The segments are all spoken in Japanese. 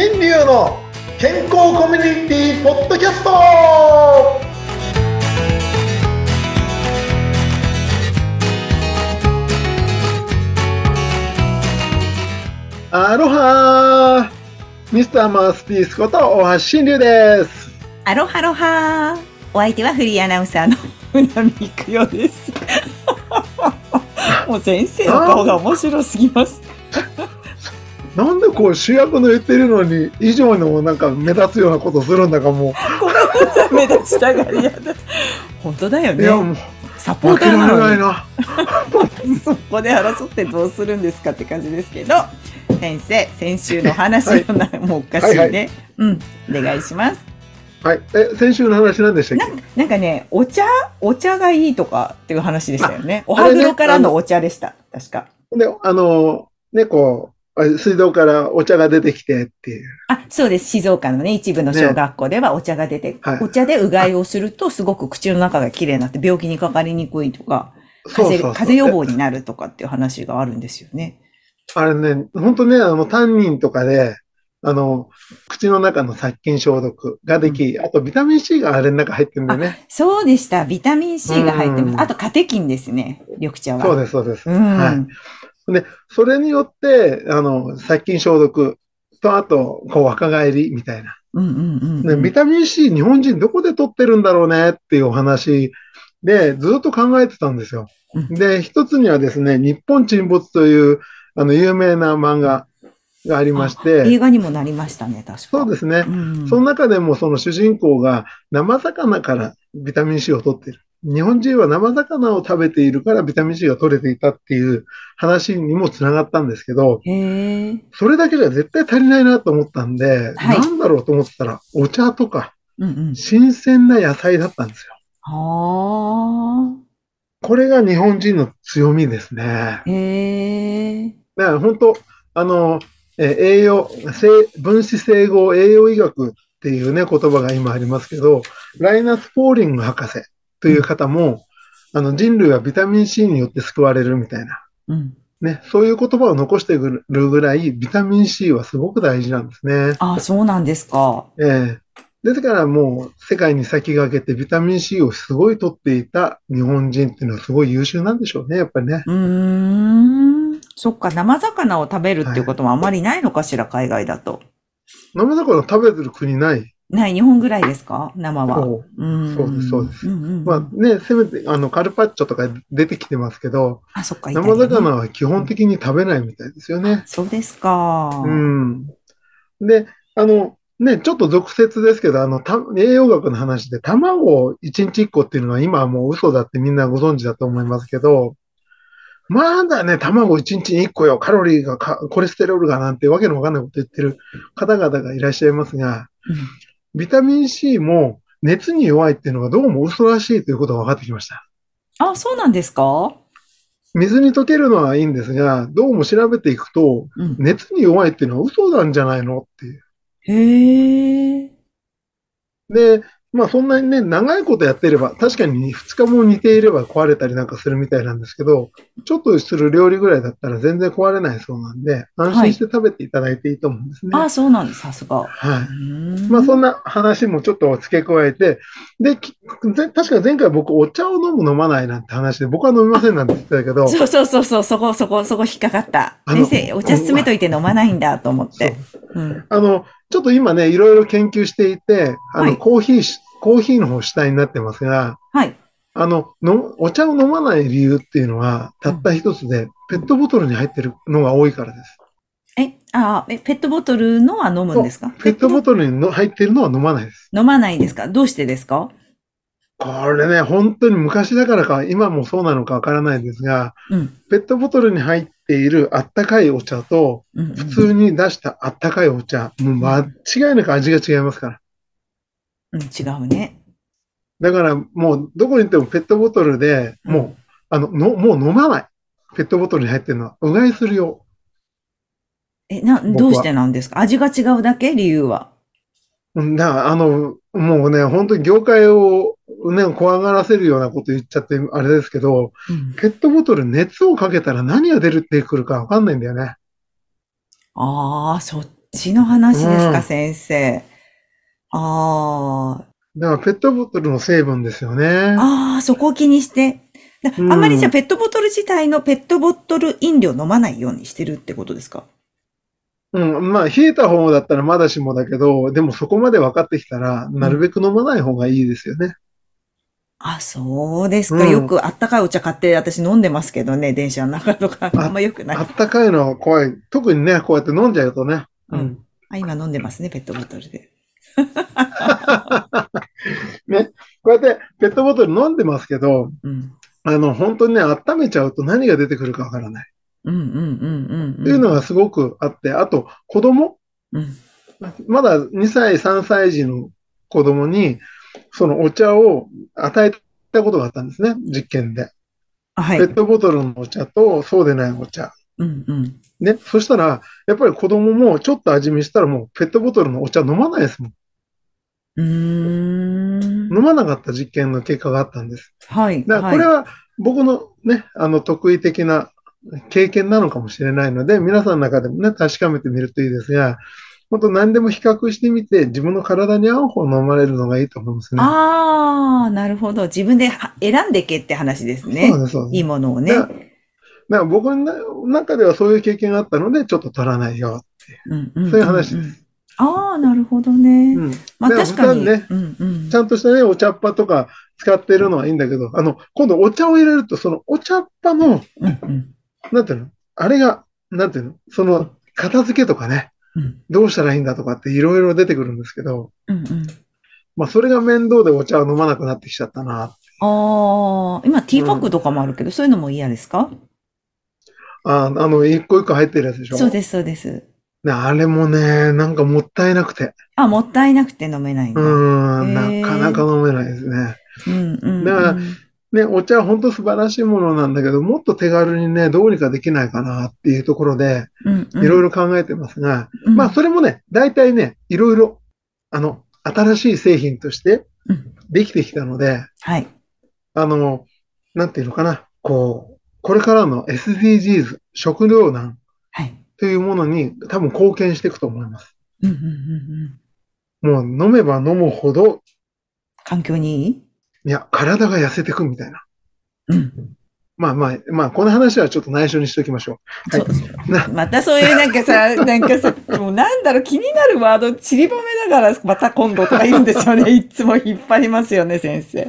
新流の健康コミュニティポッドキャストアロハミスターマウスピースこと大橋新流ですアロハロハー。お相手はフリーアナウンサーの船見育代です。もう先生の顔が面白すぎます。なんでこう主役の言ってるのに以上のなんか目立つようなことするんだかもごめんなさい、目立ちたがりやだ。本当だよう、いやもね。うサポーターなのられないなに、そこで争ってどうするんですかって感じですけど、先生、先週の話をな、もうおかしいね。はいはうん、お願いします。はいえ先週の話何でしたっけ？なんなんかね、お茶？お茶がいいとかっていう話でしたよね。お歯黒からのお茶でした。確か。で、あの、ね、こう、あ水道からお茶が出てきてっていう。あ、そうです。静岡のね、一部の小学校ではお茶が出て、はいお茶でうがいをするとすごく口の中が綺麗になって病気にかかりにくいとか、風そうそうそう邪風邪予防になるとかっていう話があるんですよね。あれね、本当ね、あの、タンニンとかで、あの、口の中の殺菌消毒ができ、あとビタミン C があれの中入ってるんだよね。そうでした。ビタミン C が入ってうんます。あとカテキンですね。緑茶は。そうです、そうです。うん。はい。で、それによって、あの、殺菌消毒と、あと、こう、若返りみたいな。うんうんうんね、うん。ビタミン C 日本人どこで取ってるんだろうねっていうお話でずっと考えてたんですよ。うんで、一つにはですね、日本沈没というあの有名な漫画がありまし映て、画にもなりましたね、確か。そうですね。うん。その中でもその主人公が生魚からビタミン C を取っている。日本人は生魚を食べているからビタミン C が取れていたっていう話にもつながったんですけど。それだけじゃ絶対足りないなと思ったんで、はいなんだろうと思ってたら、お茶とかうんうん。新鮮な野菜だったんですよ。はこれが日本人の強みですね。だから本当、あの、えー栄養、生分子整合栄養医学っていうね、言葉が今ありますけど、ライナス・ポーリング博士という方も、あの人類はビタミン C によって救われるみたいな、うん。ね、そういう言葉を残してくるぐらい、ビタミン C はすごく大事なんですね。あ、そうなんですか。ええですからもう世界に先駆けてビタミン C をすごい取っていた日本人っていうのはすごい優秀なんでしょうね、やっぱりね。うーん。そっか、生魚を食べるっていうこともあまりないのかしら、海外だと。生魚食べてる国ない。ない、日本ぐらいですか？生は。そううん。そうですそうですんうんうんまあね、せめてあのカルパッチョとか出てきてますけど、あ、そっか、イ生魚は基本的に食べないみたいですよね。そうですか。うん。で、あの、ね、ちょっと俗説ですけど、あの、た栄養学の話で、卵を1日1個っていうのは今はもう嘘だってみんなご存知だと思いますけど、まだね、卵1日に1個よ、カロリーがか、コレステロールがなんてわけのわかんないこと言ってる方々がいらっしゃいますが、ビタミン C も熱に弱いっていうのがどうも嘘らしいということが分かってきました。あ、そうなんですか？水に溶けるのはいいんですが、どうも調べていくと、うん。熱に弱いっていうのは嘘なんじゃないのっていう。へえ。で、まあそんなにね、長いことやっていれば、確かに2日も煮ていれば壊れたりなんかするみたいなんですけど、ちょっとする料理ぐらいだったら全然壊れないそうなんで、安心して食べていただいていいと思うんですね。あ、そうなんです、さすが。はい。まあそんな話もちょっと付け加えて、で、確か前回僕お茶を飲む飲まないなんて話で、僕は飲みませんなんて言ってたけど、そうそうそうそう、そこ、そこ、そこ引っかかった。先生、お茶詰めといて飲まないんだと思って。うん。あの、ちょっと今ね、いろいろ研究していて、あの、はいコーヒーし、コーヒーの方主体になってますが、はい。あの、のお茶を飲まない理由っていうのは、たった一つで、ペットボトルに入ってるのが多いからです。え、あ、え、ペットボトルのは飲むんですか？ペットボトルにの入ってるのは飲まないです。飲まないですか？どうしてですか？これね、本当に昔だからか、今もそうなのかわからないですが、うん。ペットボトルに入っているあったかいお茶と、うんうん普通に出したあったかいお茶、もう間違いなく味が違いますから。うん、違うね。だからもうどこに行ってもペットボトルでもう、あの、の、もう飲まない。ペットボトルに入ってるのは、うがいするよ。え、な、どうしてなんですか？味が違うだけ？理由は。うんだから、あの、もうね、本当に業界をね、怖がらせるようなこと言っちゃって、あれですけど、うん。ペットボトル熱をかけたら何が出るってくるかわかんないんだよね。ああ、そっちの話ですか、うん先生。ああ、だからペットボトルの成分ですよね。ああ、そこを気にして。あんまりじゃあペットボトル自体のペットボトル飲料飲まないようにしてるってことですか？うん、まあ、冷えた方だったらまだしもだけど、でもそこまで分かってきたら、なるべく飲まない方がいいですよね。あ、そうですか。うんよくあったかいお茶買って私飲んでますけどね、電車の中とか。ああんま良くない。あったかいのは怖い。特にね、こうやって飲んじゃうとね。うん。あ、今飲んでますね、ペットボトルで。ね、こうやってペットボトル飲んでますけど、うん。あの、本当にね、温めちゃうと何が出てくるかわからない。うんうんうんうんうん。っていうのがすごくあって、あと、子供？うん。まだ2歳、3歳児の子供に、そのお茶を与えたことがあったんですね、実験で。あはい。ペットボトルのお茶とそうでないお茶。うんうん。ね、そしたら、やっぱり子供もちょっと味見したらもうペットボトルのお茶飲まないですもん。うーん。飲まなかった実験の結果があったんです。はい。だからこれは僕のね、あの得意的な経験なのかもしれないので、皆さんの中でもね、確かめてみるといいですが、本当何でも比較してみて、自分の体に合う方を飲まれるのがいいと思いますね。ああ、なるほど。自分では選んでけって話ですねそう。です、そうです。いいものをね。だから僕の中ではそういう経験があったので、ちょっと取らないよ。うんうんんんそういう話です。ああ、なるほどね。うん。まあ確かに。ね、うんうんちゃんとしたね、お茶っ葉とか使ってるのはいいんだけど、あの、今度お茶を入れると、そのお茶っ葉の、うんうんなんていうの？あれが、なんていうの？その、片付けとかね、うんどうしたらいいんだとかっていろいろ出てくるんですけど、うんうんまあ、それが面倒でお茶を飲まなくなってきちゃったな。ああ、今ティーパックとかもあるけど、そういうのも嫌ですか？ああの、一個一個入ってるやつでしょ？そうです、そうです。ねあれもね、なんかもったいなくて。あ、もったいなくて飲めないんだ。ううんん、なかなか飲めないですね。うんうん。だからね、お茶は本当素晴らしいものなんだけど、もっと手軽にね、どうにかできないかなっていうところで、うんうんいろいろ考えてますが、うんまあ、それもね、大体ね、いろいろ、あの、新しい製品としてうんできてきたので、はい。あの、なんていうのかな、こう、これからの SDGs、食糧難はい。というものに多分貢献していくと思います。うんうんうんうん。もう飲めば飲むほど、環境にいい？いや、体が痩せていくみたいな。うん。まあまあ、まあ、この話はちょっと内緒にしておきましょう。はいまたそういうなんかさ、なんかさ、もうなんだろう、気になるワード散りばめながら、また今度とか言うんですよね。いつも引っ張りますよね、先生。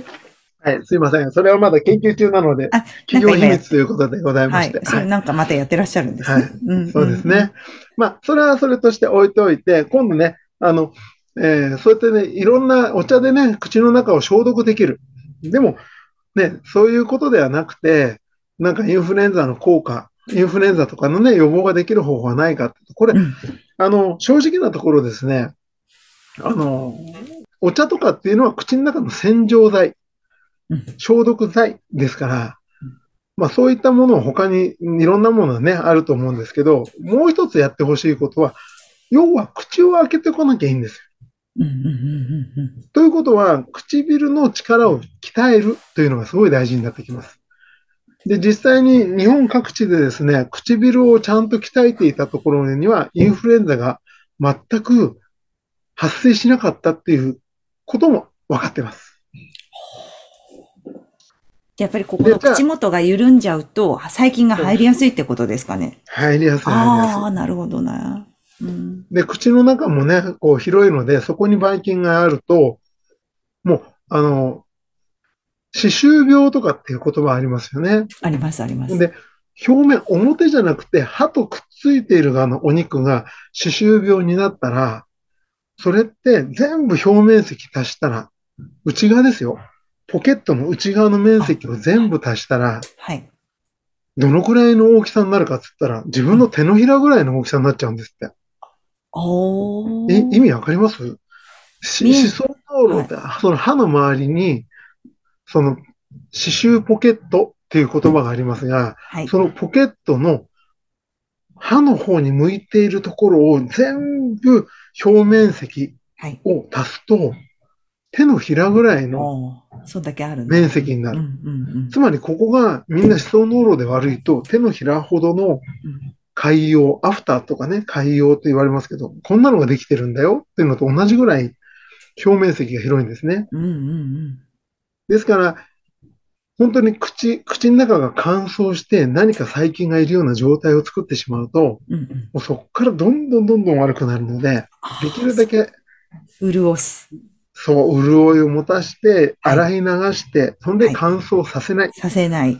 はい、すいません。それはまだ研究中なので、あ、企業秘密ということでございまして。。はいなんかまたやってらっしゃるんですね。そうですね。。まあ、それはそれとして置いておいて、今度ね、あの、えーそうやってね、いろんなお茶でね、口の中を消毒できる。でも、ね、そういうことではなくて、なんかインフルエンザの効果、インフルエンザとかのね、予防ができる方法はないかって。これう、んあの、正直なところですね、あの、お茶とかっていうのは口の中の洗浄剤うん、消毒剤ですから、まあそういったものを他にいろんなものはね、あると思うんですけど、もう一つやってほしいことは、要は口を開けてこなきゃいいんですよ。うんうんうんうんということは、唇の力を鍛えるというのがすごい大事になってきます。で、実際に日本各地でですね、唇をちゃんと鍛えていたところには、インフルエンザが全く発生しなかったっていうことも分かってます。やっぱりここの口元が緩んじゃうと、細菌が入りやすいってことですかね。入りやすい、入りやすいああ、なるほどな。うん。で、口の中もね、こう広いので、そこにばい菌があると、もう、あの、歯周病とかっていう言葉ありますよね。あります、あります。で、表面、表じゃなくて歯とくっついている側のお肉が歯周病になったら、それって全部表面積足したら、内側ですよ。ポケットの内側の面積を全部足したら、はい。どのくらいの大きさになるかっつったら、自分の手のひらぐらいの大きさになっちゃうんですって。え、意味わかります？って、その歯の周りに、その、歯周ポケットっていう言葉がありますが、はい。そのポケットの歯の方に向いているところを全部表面積はい。を足すと、手のひらぐらいの。面積になうんる。つまりここがみんな歯槽膿漏で悪いと手のひらほどのうん海洋、アフターとかね、海洋と言われますけど、こんなのができてるんだよっていうのと同じぐらい表面積が広いんですね。うんうんですから、本当に口、口の中が乾燥して何か細菌がいるような状態を作ってしまうと、うん。うんうん。もうそこからどんどんどんどん悪くなるので、できるだけ潤す。そう、潤いを持たして、はい洗い流して、そんで乾燥させない。させない。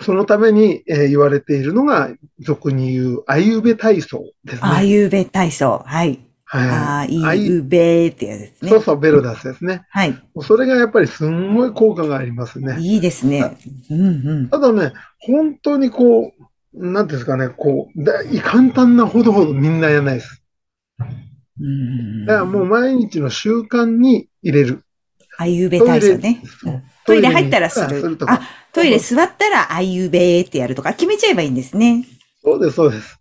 そのために、えー言われているのが、俗に言う、アユベ体操ですあね。ゆべ体操。はい。はあい。いうべってやつですね。そうそう、ベルダスですね。はい。それがやっぱりすんごい効果がありますね。いいですね。うんうん。ただね、本当にこう、なんですかね、こう、だ簡単なほどほどみんなやらないです。うんだからもう毎日の習慣に入れる。あゆべ体操ね。そうトイレ入ったらする。とかあ、トイレ座ったらあゆべってやるとか決めちゃえばいいんですね。そうです、そうです。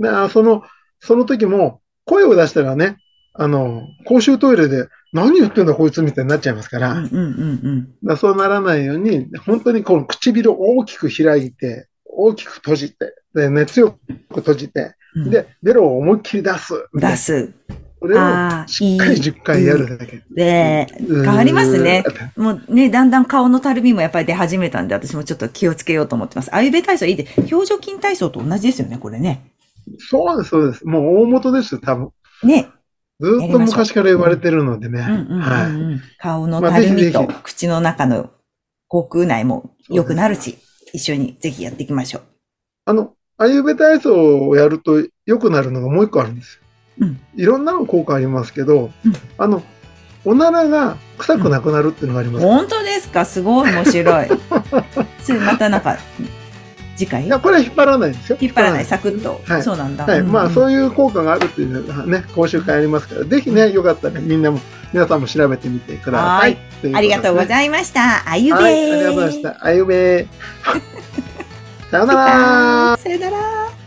だからその、その時も、声を出したらね、あの、公衆トイレで、何言ってんだこいつみたいになっちゃいますから、だかうんうんうんらそうならないように、本当にこの唇を大きく開いて、大きく閉じて、で、ね、強く閉じて、うん。で、ベロを思いっきり出す。出す。これをああ、しっかり10回やるだけ。で、変わりますね。もうね、だんだん顔のたるみもやっぱり出始めたんで、私もちょっと気をつけようと思ってます。あゆべ体操いいで、表情筋体操と同じですよね、これね。そうです、そうです。もう大元ですよ、多分。ね。ずっと昔から言われてるのでね。顔のたるみと口の中の口腔内も良くなるし、一緒にぜひやっていきましょう。あの、あゆべ体操をやると良くなるのがもう一個あるんですよ。うんいろんなの効果ありますけど、うんあの、おならが臭くなくなるっていうのがあります。本当ですか？すごい面白い。それまたなんか、次回？いや、これは引っ張らないんですよ。引っ張らない、サクッと。はいそうなんだ。はい。まあ、そういう。効果があるっていうのはね、講習会ありますから、ぜひね、よかったらみんなも、皆さんも調べてみてください。はいありがとうごいざいました。あゆべはい、ありがとうございました。あゆべー。さようなら。さよなら。